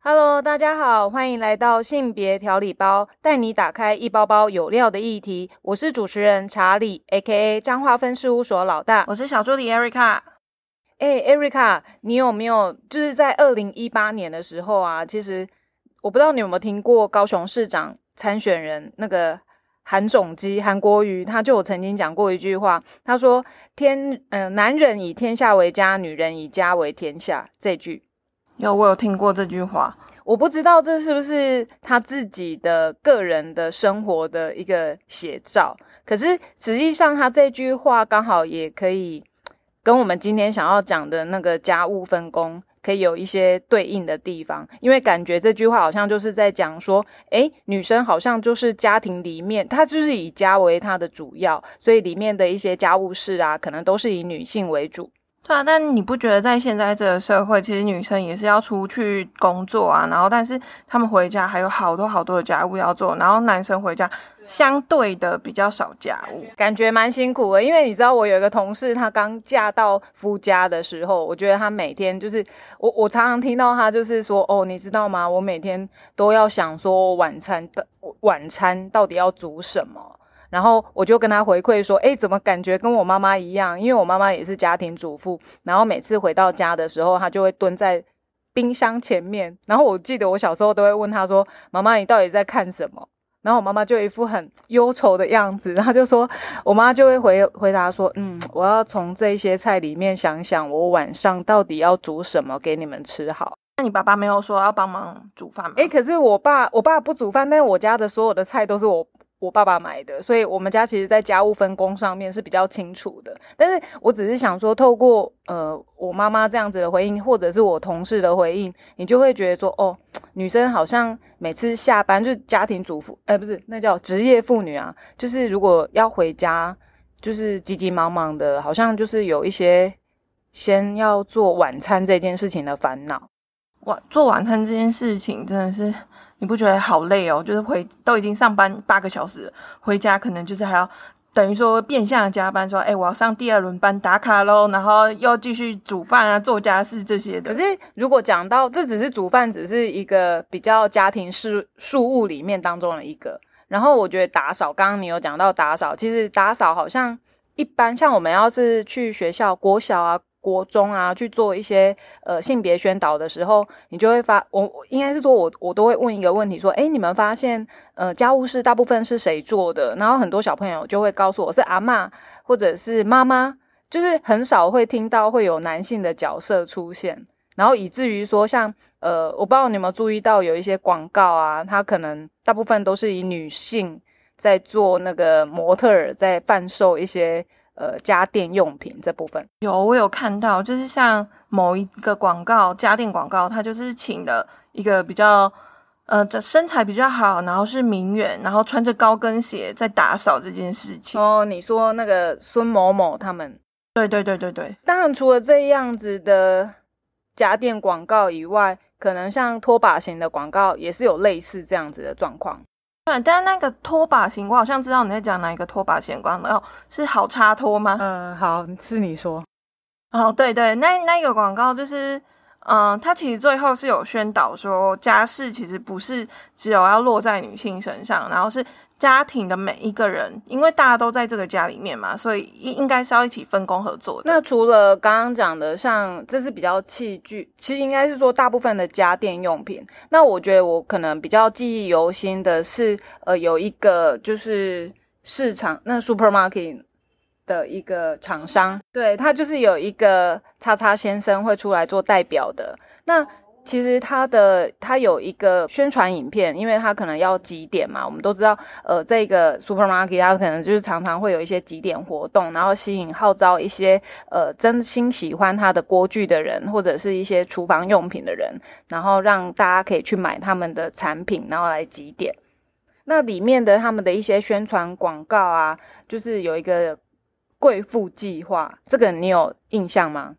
Hello，大家好，欢迎来到性别调理包，带你打开一包包有料的议题。我是主持人查理，A.K.A. 彰化分事务所老大。我是小助理 Erica。哎，Erica，你有没有就是在二零一八年的时候啊？其实我不知道你有没有听过高雄市长参选人那个韩总机韩国瑜，他就有曾经讲过一句话，他说：“天，嗯，男人以天下为家，女人以家为天下。”这句。有，我有听过这句话，我不知道这是不是他自己的个人的生活的一个写照。可是实际上，他这句话刚好也可以跟我们今天想要讲的那个家务分工，可以有一些对应的地方。因为感觉这句话好像就是在讲说，诶，女生好像就是家庭里面，她就是以家为她的主要，所以里面的一些家务事啊，可能都是以女性为主。对啊，但你不觉得在现在这个社会，其实女生也是要出去工作啊，然后但是他们回家还有好多好多的家务要做，然后男生回家相对的比较少家务，感觉蛮辛苦的。因为你知道，我有一个同事，她刚嫁到夫家的时候，我觉得她每天就是我，我常常听到她就是说，哦，你知道吗？我每天都要想说晚餐的晚餐到底要煮什么。然后我就跟他回馈说：“哎，怎么感觉跟我妈妈一样？因为我妈妈也是家庭主妇。然后每次回到家的时候，她就会蹲在冰箱前面。然后我记得我小时候都会问她说：‘妈妈，你到底在看什么？’然后我妈妈就一副很忧愁的样子。然后就说，我妈就会回回答说：‘嗯，我要从这些菜里面想想，我晚上到底要煮什么给你们吃好。’那你爸爸没有说要帮忙煮饭吗？哎，可是我爸我爸不煮饭，但是我家的所有的菜都是我。”我爸爸买的，所以我们家其实，在家务分工上面是比较清楚的。但是我只是想说，透过呃我妈妈这样子的回应，或者是我同事的回应，你就会觉得说，哦，女生好像每次下班就是家庭主妇，哎，不是，那叫职业妇女啊，就是如果要回家，就是急急忙忙的，好像就是有一些先要做晚餐这件事情的烦恼。晚做晚餐这件事情真的是。你不觉得好累哦？就是回都已经上班八个小时，回家可能就是还要等于说变相的加班，说哎，我要上第二轮班打卡喽，然后又继续煮饭啊、做家事这些的。可是如果讲到这只是煮饭，只是一个比较家庭事事务里面当中的一个。然后我觉得打扫，刚刚你有讲到打扫，其实打扫好像一般，像我们要是去学校国小啊。国中啊，去做一些呃性别宣导的时候，你就会发我应该是说，我我都会问一个问题，说，哎，你们发现呃家务事大部分是谁做的？然后很多小朋友就会告诉我是阿妈或者是妈妈，就是很少会听到会有男性的角色出现，然后以至于说像呃，我不知道你有没有注意到有一些广告啊，它可能大部分都是以女性在做那个模特儿，在贩售一些。呃，家电用品这部分有，我有看到，就是像某一个广告，家电广告，它就是请的一个比较，呃，这身材比较好，然后是名媛，然后穿着高跟鞋在打扫这件事情。哦，你说那个孙某某他们？对对对对对。当然，除了这样子的家电广告以外，可能像拖把型的广告也是有类似这样子的状况。对，但是那个拖把型，我好像知道你在讲哪一个拖把型广告，是好插拖吗？嗯，好，是你说。哦，对对，那那个广告就是。嗯，它其实最后是有宣导说，家事其实不是只有要落在女性身上，然后是家庭的每一个人，因为大家都在这个家里面嘛，所以应应该是要一起分工合作的。那除了刚刚讲的，像这是比较器具，其实应该是说大部分的家电用品。那我觉得我可能比较记忆犹新的是，呃，有一个就是市场那 supermarket。的一个厂商，对他就是有一个叉叉先生会出来做代表的。那其实他的他有一个宣传影片，因为他可能要几点嘛，我们都知道，呃，这个 supermarket 他可能就是常常会有一些几点活动，然后吸引号召一些呃真心喜欢他的锅具的人，或者是一些厨房用品的人，然后让大家可以去买他们的产品，然后来几点。那里面的他们的一些宣传广告啊，就是有一个。贵妇计划，这个你有印象吗？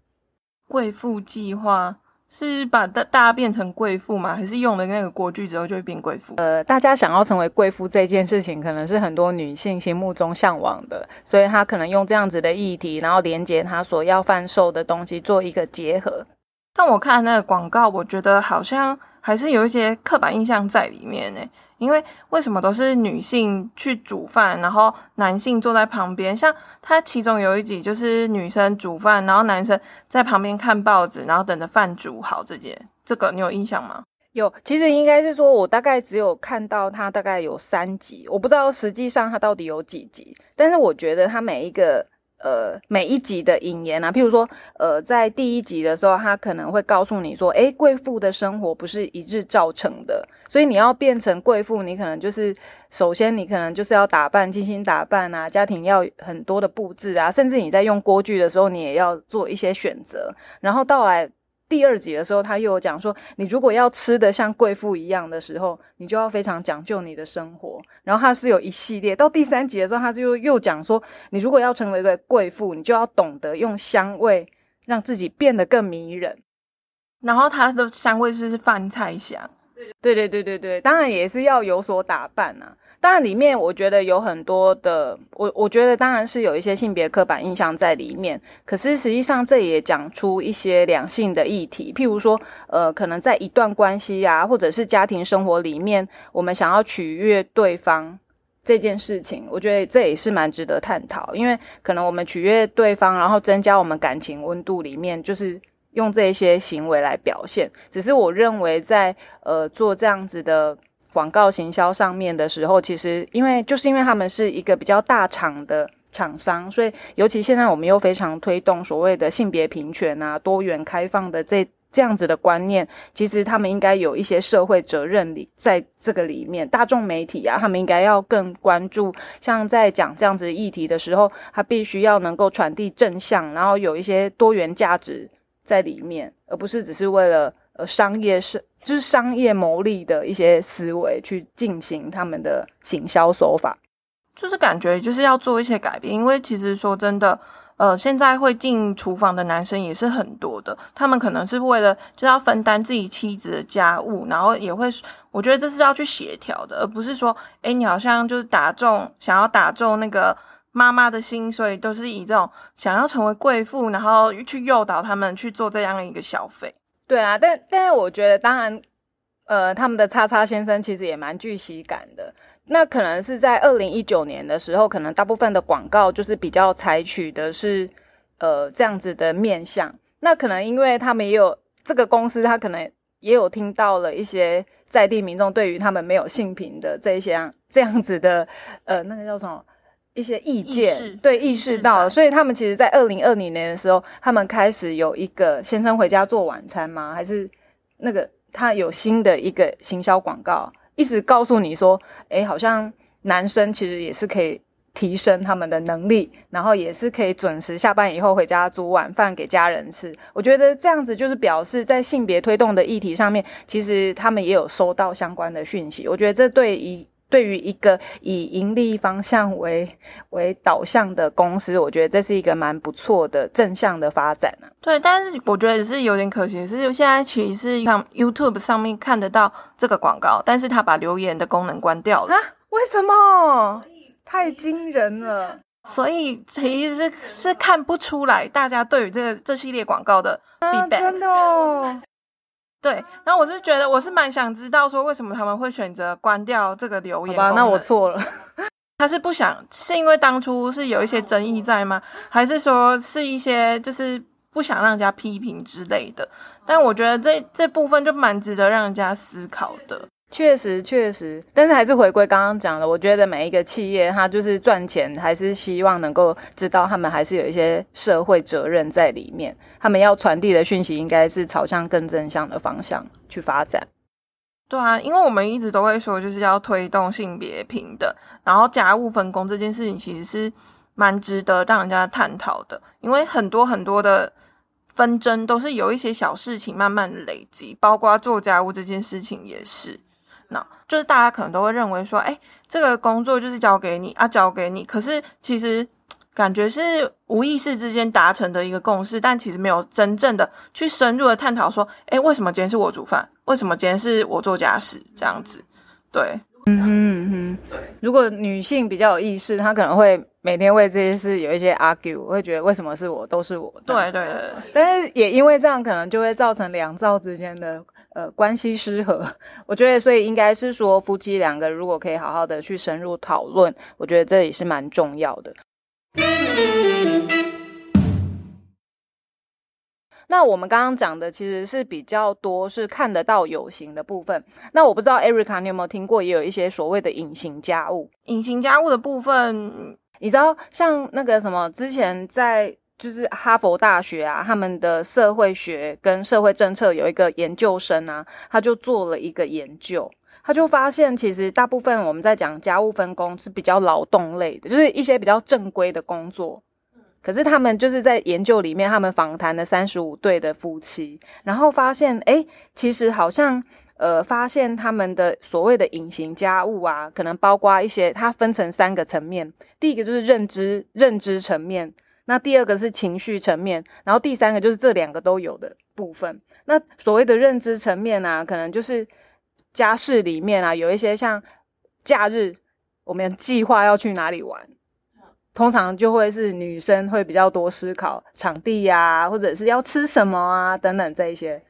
贵妇计划是把大大家变成贵妇吗？还是用了那个锅具之后就会变贵妇？呃，大家想要成为贵妇这件事情，可能是很多女性心目中向往的，所以她可能用这样子的议题，然后连接她所要贩售的东西做一个结合。但我看那个广告，我觉得好像还是有一些刻板印象在里面呢。因为为什么都是女性去煮饭，然后男性坐在旁边？像他其中有一集就是女生煮饭，然后男生在旁边看报纸，然后等着饭煮好。这件这个你有印象吗？有，其实应该是说我大概只有看到他大概有三集，我不知道实际上他到底有几集，但是我觉得他每一个。呃，每一集的引言啊，譬如说，呃，在第一集的时候，他可能会告诉你说，诶，贵妇的生活不是一日造成的，所以你要变成贵妇，你可能就是首先你可能就是要打扮，精心打扮啊，家庭要很多的布置啊，甚至你在用锅具的时候，你也要做一些选择，然后到来。第二集的时候，他又有讲说，你如果要吃的像贵妇一样的时候，你就要非常讲究你的生活。然后他是有一系列，到第三集的时候，他就又讲说，你如果要成为一个贵妇，你就要懂得用香味让自己变得更迷人。然后它的香味就是饭菜香，对对对对对，当然也是要有所打扮啊。当然，里面我觉得有很多的，我我觉得当然是有一些性别刻板印象在里面。可是实际上，这也讲出一些两性的议题，譬如说，呃，可能在一段关系啊，或者是家庭生活里面，我们想要取悦对方这件事情，我觉得这也是蛮值得探讨。因为可能我们取悦对方，然后增加我们感情温度里面，就是用这些行为来表现。只是我认为，在呃做这样子的。广告行销上面的时候，其实因为就是因为他们是一个比较大厂的厂商，所以尤其现在我们又非常推动所谓的性别平权啊、多元开放的这这样子的观念，其实他们应该有一些社会责任里在这个里面，大众媒体啊，他们应该要更关注，像在讲这样子议题的时候，他必须要能够传递正向，然后有一些多元价值在里面，而不是只是为了呃商业是。就是商业牟利的一些思维去进行他们的行销手法，就是感觉就是要做一些改变，因为其实说真的，呃，现在会进厨房的男生也是很多的，他们可能是为了就要分担自己妻子的家务，然后也会，我觉得这是要去协调的，而不是说，哎，你好像就是打中想要打中那个妈妈的心，所以都是以这种想要成为贵妇，然后去诱导他们去做这样一个消费。对啊，但但是我觉得，当然，呃，他们的叉叉先生其实也蛮具喜感的。那可能是在二零一九年的时候，可能大部分的广告就是比较采取的是呃这样子的面相。那可能因为他们也有这个公司，他可能也有听到了一些在地民众对于他们没有性平的这些这样子的呃那个叫什么？一些意见，对意识到，所以他们其实，在二零二零年的时候，他们开始有一个先生回家做晚餐吗？还是那个他有新的一个行销广告，一直告诉你说，哎，好像男生其实也是可以提升他们的能力，然后也是可以准时下班以后回家煮晚饭给家人吃。我觉得这样子就是表示在性别推动的议题上面，其实他们也有收到相关的讯息。我觉得这对于。对于一个以盈利方向为为导向的公司，我觉得这是一个蛮不错的正向的发展啊。对，但是我觉得也是有点可惜，是现在其实是像 YouTube 上面看得到这个广告，但是他把留言的功能关掉了啊？为什么？太惊人了！所以其实是是看不出来大家对于这个这系列广告的 feedback。真的哦。对，然后我是觉得，我是蛮想知道说，为什么他们会选择关掉这个留言？吧，那我错了。他是不想，是因为当初是有一些争议在吗？还是说是一些就是不想让人家批评之类的？但我觉得这这部分就蛮值得让人家思考的。确实，确实，但是还是回归刚刚讲的，我觉得每一个企业，它就是赚钱，还是希望能够知道他们还是有一些社会责任在里面，他们要传递的讯息应该是朝向更正向的方向去发展。对啊，因为我们一直都会说，就是要推动性别平等，然后家务分工这件事情其实是蛮值得让人家探讨的，因为很多很多的纷争都是有一些小事情慢慢累积，包括做家务这件事情也是。那就是大家可能都会认为说，哎，这个工作就是交给你啊，交给你。可是其实感觉是无意识之间达成的一个共识，但其实没有真正的去深入的探讨说，哎，为什么今天是我煮饭？为什么今天是我做家事？这样子，对，嗯哼哼，对。如果女性比较有意识，她可能会每天为这些事有一些 argue，会觉得为什么是我，都是我。对对对。但是也因为这样，可能就会造成两造之间的呃关系失和。我觉得，所以应该是说夫妻两个如果可以好好的去深入讨论，我觉得这也是蛮重要的。那我们刚刚讲的其实是比较多是看得到有形的部分。那我不知道 Erica 你有没有听过，也有一些所谓的隐形家务。隐形家务的部分，你知道像那个什么，之前在就是哈佛大学啊，他们的社会学跟社会政策有一个研究生啊，他就做了一个研究。他就发现，其实大部分我们在讲家务分工是比较劳动类的，就是一些比较正规的工作。可是他们就是在研究里面，他们访谈了三十五对的夫妻，然后发现，哎，其实好像，呃，发现他们的所谓的隐形家务啊，可能包括一些，它分成三个层面。第一个就是认知认知层面，那第二个是情绪层面，然后第三个就是这两个都有的部分。那所谓的认知层面啊，可能就是。家事里面啊，有一些像假日，我们计划要去哪里玩，通常就会是女生会比较多思考场地呀，或者是要吃什么啊等等这一些。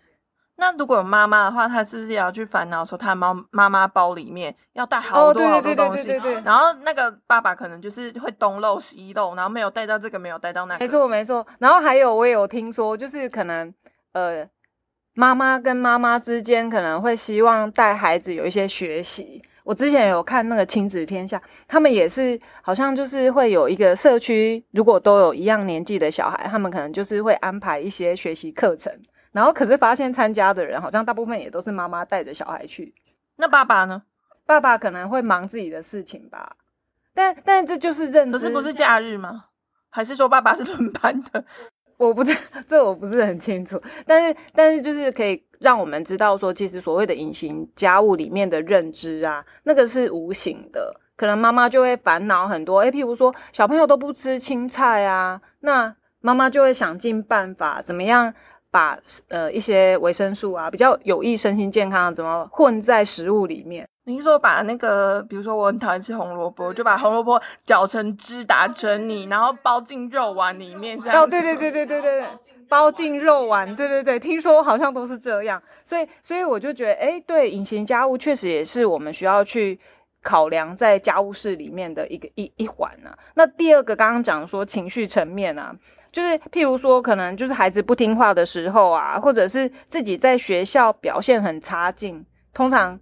那如果有妈妈的话，她是不是也要去烦恼说，她妈妈妈包里面要带好多好多东西？然后那个爸爸可能就是会东漏西漏，然后没有带到这个，没有带到那个。没错没错。然后还有我也有听说，就是可能呃。妈妈跟妈妈之间可能会希望带孩子有一些学习。我之前有看那个亲子天下，他们也是好像就是会有一个社区，如果都有一样年纪的小孩，他们可能就是会安排一些学习课程。然后可是发现参加的人好像大部分也都是妈妈带着小孩去。那爸爸呢？爸爸可能会忙自己的事情吧。但但这就是认知，可是不是假日吗？还是说爸爸是轮班的？我不知这我不是很清楚，但是但是就是可以让我们知道说，其实所谓的隐形家务里面的认知啊，那个是无形的，可能妈妈就会烦恼很多。诶，譬如说小朋友都不吃青菜啊，那妈妈就会想尽办法怎么样把呃一些维生素啊比较有益身心健康怎么混在食物里面。你是说把那个，比如说我很讨厌吃红萝卜，就把红萝卜搅成汁打成泥，然后包进肉丸里面这样。哦，对对对对对对对，包进肉丸，对对对，听说好像都是这样。所以所以我就觉得，哎，对，隐形家务确实也是我们需要去考量在家务事里面的一个一一环啊。那第二个刚刚讲说情绪层面啊，就是譬如说可能就是孩子不听话的时候啊，或者是自己在学校表现很差劲，通常。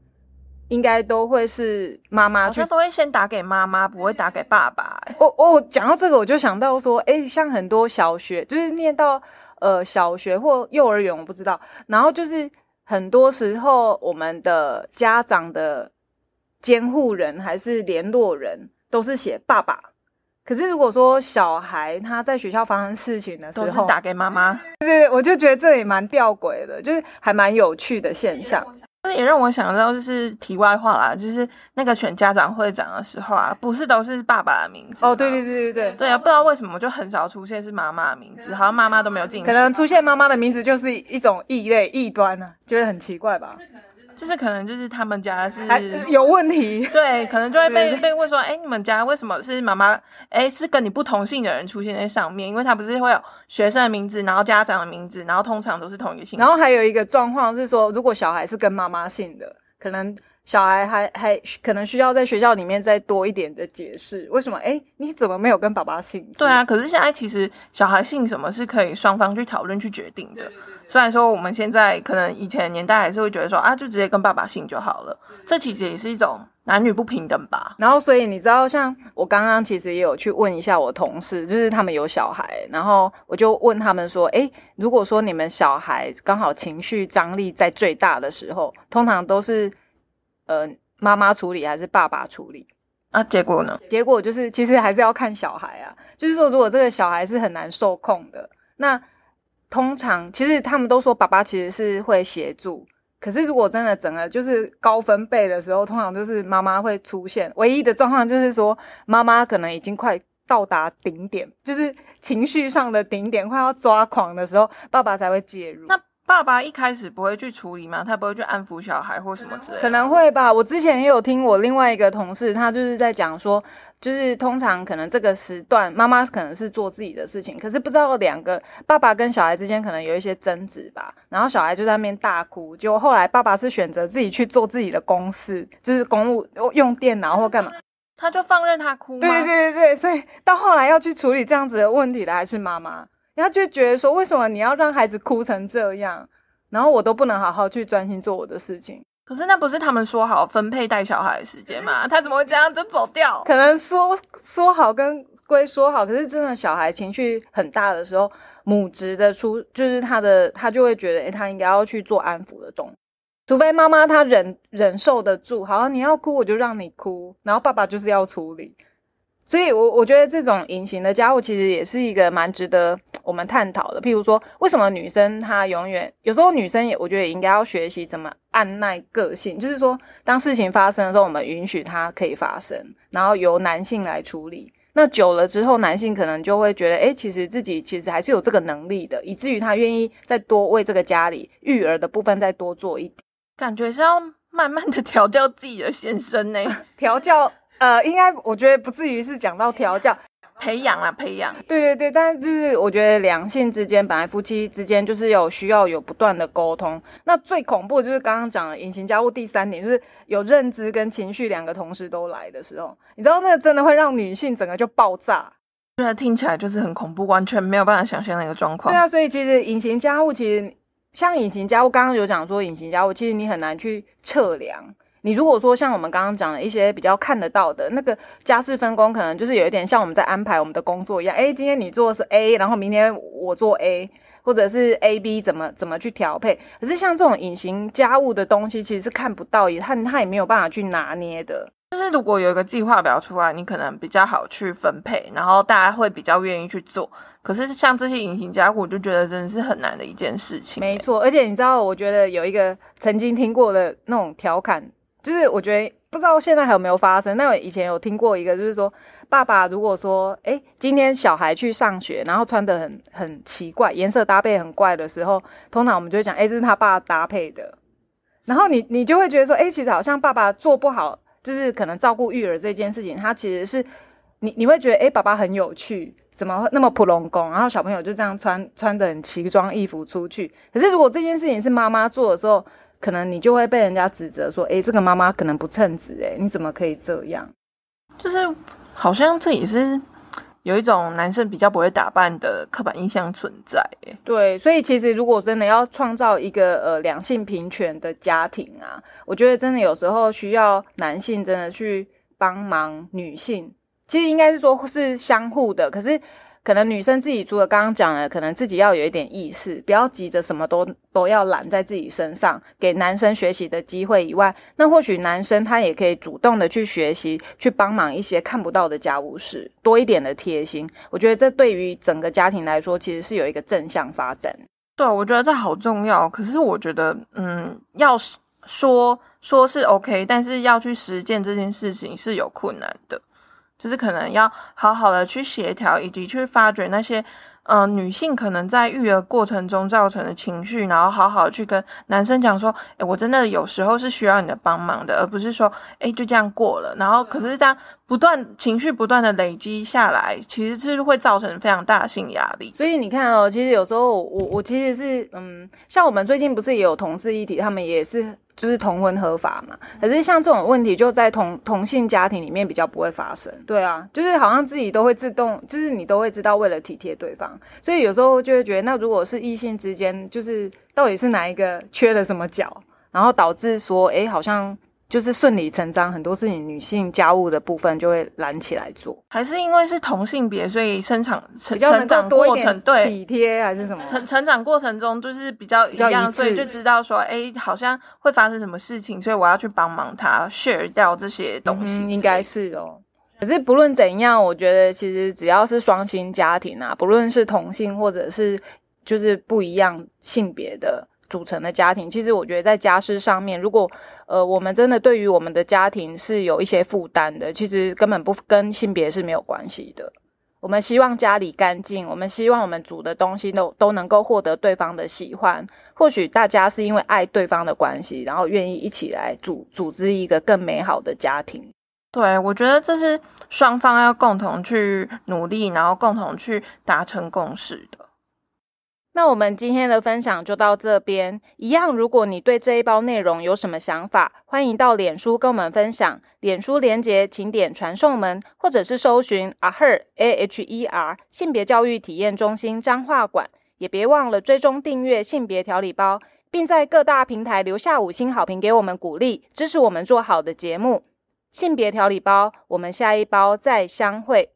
应该都会是妈妈，好像都会先打给妈妈，不会打给爸爸。我我讲到这个，我就想到说，哎，像很多小学，就是念到呃小学或幼儿园，我不知道。然后就是很多时候，我们的家长的监护人还是联络人都是写爸爸。可是如果说小孩他在学校发生事情的时候，打给妈妈，就是，我就觉得这也蛮吊诡的，就是还蛮有趣的现象。这也让我想到，就是题外话啦，就是那个选家长会长的时候啊，不是都是爸爸的名字哦？对对对对对，对啊，不知道为什么就很少出现是妈妈的名字，好像妈妈都没有进，可能出现妈妈的名字就是一种异类异端呢，觉得很奇怪吧？就是可能就是他们家是有问题，对，可能就会被被问说，哎，你们家为什么是妈妈？哎，是跟你不同姓的人出现在上面，因为他不是会有学生的名字，然后家长的名字，然后通常都是同一个姓。然后还有一个状况是说，如果小孩是跟妈妈姓的，可能小孩还还可能需要在学校里面再多一点的解释，为什么？哎，你怎么没有跟爸爸姓？对啊，可是现在其实小孩姓什么是可以双方去讨论去决定的。虽然说我们现在可能以前年代还是会觉得说啊，就直接跟爸爸姓就好了，这其实也是一种男女不平等吧。然后，所以你知道，像我刚刚其实也有去问一下我同事，就是他们有小孩，然后我就问他们说，诶，如果说你们小孩刚好情绪张力在最大的时候，通常都是呃妈妈处理还是爸爸处理？啊，结果呢？结果就是其实还是要看小孩啊，就是说如果这个小孩是很难受控的，那。通常其实他们都说爸爸其实是会协助，可是如果真的整个就是高分贝的时候，通常就是妈妈会出现。唯一的状况就是说妈妈可能已经快到达顶点，就是情绪上的顶点，快要抓狂的时候，爸爸才会介入。那爸爸一开始不会去处理吗？他不会去安抚小孩或什么之类的？可能会吧。我之前也有听我另外一个同事，他就是在讲说，就是通常可能这个时段，妈妈可能是做自己的事情，可是不知道两个爸爸跟小孩之间可能有一些争执吧。然后小孩就在那边大哭，结果后来爸爸是选择自己去做自己的公事，就是公务用电脑或干嘛。他就放任他哭吗？对对对对对，所以到后来要去处理这样子的问题的还是妈妈，然后就觉得说，为什么你要让孩子哭成这样，然后我都不能好好去专心做我的事情？可是那不是他们说好分配带小孩的时间吗？他怎么会这样就走掉？可能说说好跟归说好，可是真的小孩情绪很大的时候，母职的出就是他的，他就会觉得，诶，他应该要去做安抚的动作。除非妈妈她忍忍受得住，好，你要哭我就让你哭，然后爸爸就是要处理。所以，我我觉得这种隐形的家务其实也是一个蛮值得我们探讨的。譬如说，为什么女生她永远有时候女生也，我觉得也应该要学习怎么按耐个性，就是说，当事情发生的时候，我们允许它可以发生，然后由男性来处理。那久了之后，男性可能就会觉得，哎，其实自己其实还是有这个能力的，以至于他愿意再多为这个家里育儿的部分再多做一点。感觉是要慢慢的调教自己的先生呢，调教，呃，应该我觉得不至于是讲到调教，培养啊，培养。对对对，但是就是我觉得两性之间，本来夫妻之间就是有需要有不断的沟通。那最恐怖就是刚刚讲的隐形家务第三点，就是有认知跟情绪两个同时都来的时候，你知道那个真的会让女性整个就爆炸。对啊，听起来就是很恐怖，完全没有办法想象那个状况。对啊，所以其实隐形家务其实。像隐形家务，刚刚有讲说隐形家务，其实你很难去测量。你如果说像我们刚刚讲的一些比较看得到的那个家事分工，可能就是有一点像我们在安排我们的工作一样。诶，今天你做的是 A，然后明天我做 A，或者是 A B 怎么怎么去调配。可是像这种隐形家务的东西，其实是看不到，也他他也没有办法去拿捏的。就是如果有一个计划表出来，你可能比较好去分配，然后大家会比较愿意去做。可是像这些隐形家务，我就觉得真的是很难的一件事情。没错，而且你知道，我觉得有一个曾经听过的那种调侃，就是我觉得不知道现在还有没有发生。那我以前有听过一个，就是说爸爸如果说，哎，今天小孩去上学，然后穿的很很奇怪，颜色搭配很怪的时候，通常我们就会讲，哎，这是他爸搭配的。然后你你就会觉得说，哎，其实好像爸爸做不好。就是可能照顾育儿这件事情，他其实是你你会觉得，哎，爸爸很有趣，怎么会那么普龙宫？然后小朋友就这样穿穿的很奇装异服出去。可是如果这件事情是妈妈做的时候，可能你就会被人家指责说，哎，这个妈妈可能不称职，哎，你怎么可以这样？就是好像这也是。有一种男生比较不会打扮的刻板印象存在，对，所以其实如果真的要创造一个呃两性平权的家庭啊，我觉得真的有时候需要男性真的去帮忙女性，其实应该是说是相互的，可是。可能女生自己除了刚刚讲的，可能自己要有一点意识，不要急着什么都都要揽在自己身上，给男生学习的机会以外，那或许男生他也可以主动的去学习，去帮忙一些看不到的家务事，多一点的贴心。我觉得这对于整个家庭来说，其实是有一个正向发展。对，我觉得这好重要。可是我觉得，嗯，要说说是 OK，但是要去实践这件事情是有困难的。就是可能要好好的去协调，以及去发掘那些，嗯，女性可能在育儿过程中造成的情绪，然后好好去跟男生讲说，哎，我真的有时候是需要你的帮忙的，而不是说，哎，就这样过了。然后可是这样不断情绪不断的累积下来，其实是会造成非常大性压力。所以你看哦，其实有时候我我其实是，嗯，像我们最近不是也有同事一体，他们也是。就是同婚合法嘛，可是像这种问题就在同同性家庭里面比较不会发生。对啊，就是好像自己都会自动，就是你都会知道为了体贴对方，所以有时候就会觉得，那如果是异性之间，就是到底是哪一个缺了什么角，然后导致说，哎，好像。就是顺理成章，很多事情女性家务的部分就会揽起来做，还是因为是同性别，所以生长成成长过程对体贴还是什么？成成长过程中就是比较一样，所以就知道说，哎，好像会发生什么事情，所以我要去帮忙他 share 掉这些东西，应该是哦。可是不论怎样，我觉得其实只要是双亲家庭啊，不论是同性或者是就是不一样性别的。组成的家庭，其实我觉得在家事上面，如果呃我们真的对于我们的家庭是有一些负担的，其实根本不跟性别是没有关系的。我们希望家里干净，我们希望我们煮的东西都都能够获得对方的喜欢。或许大家是因为爱对方的关系，然后愿意一起来组组织一个更美好的家庭。对，我觉得这是双方要共同去努力，然后共同去达成共识的。那我们今天的分享就到这边。一样，如果你对这一包内容有什么想法，欢迎到脸书跟我们分享。脸书连接请点传送门，或者是搜寻 Aher A H E R 性别教育体验中心彰化馆。也别忘了追踪订阅性别调理包，并在各大平台留下五星好评给我们鼓励，支持我们做好的节目。性别调理包，我们下一包再相会。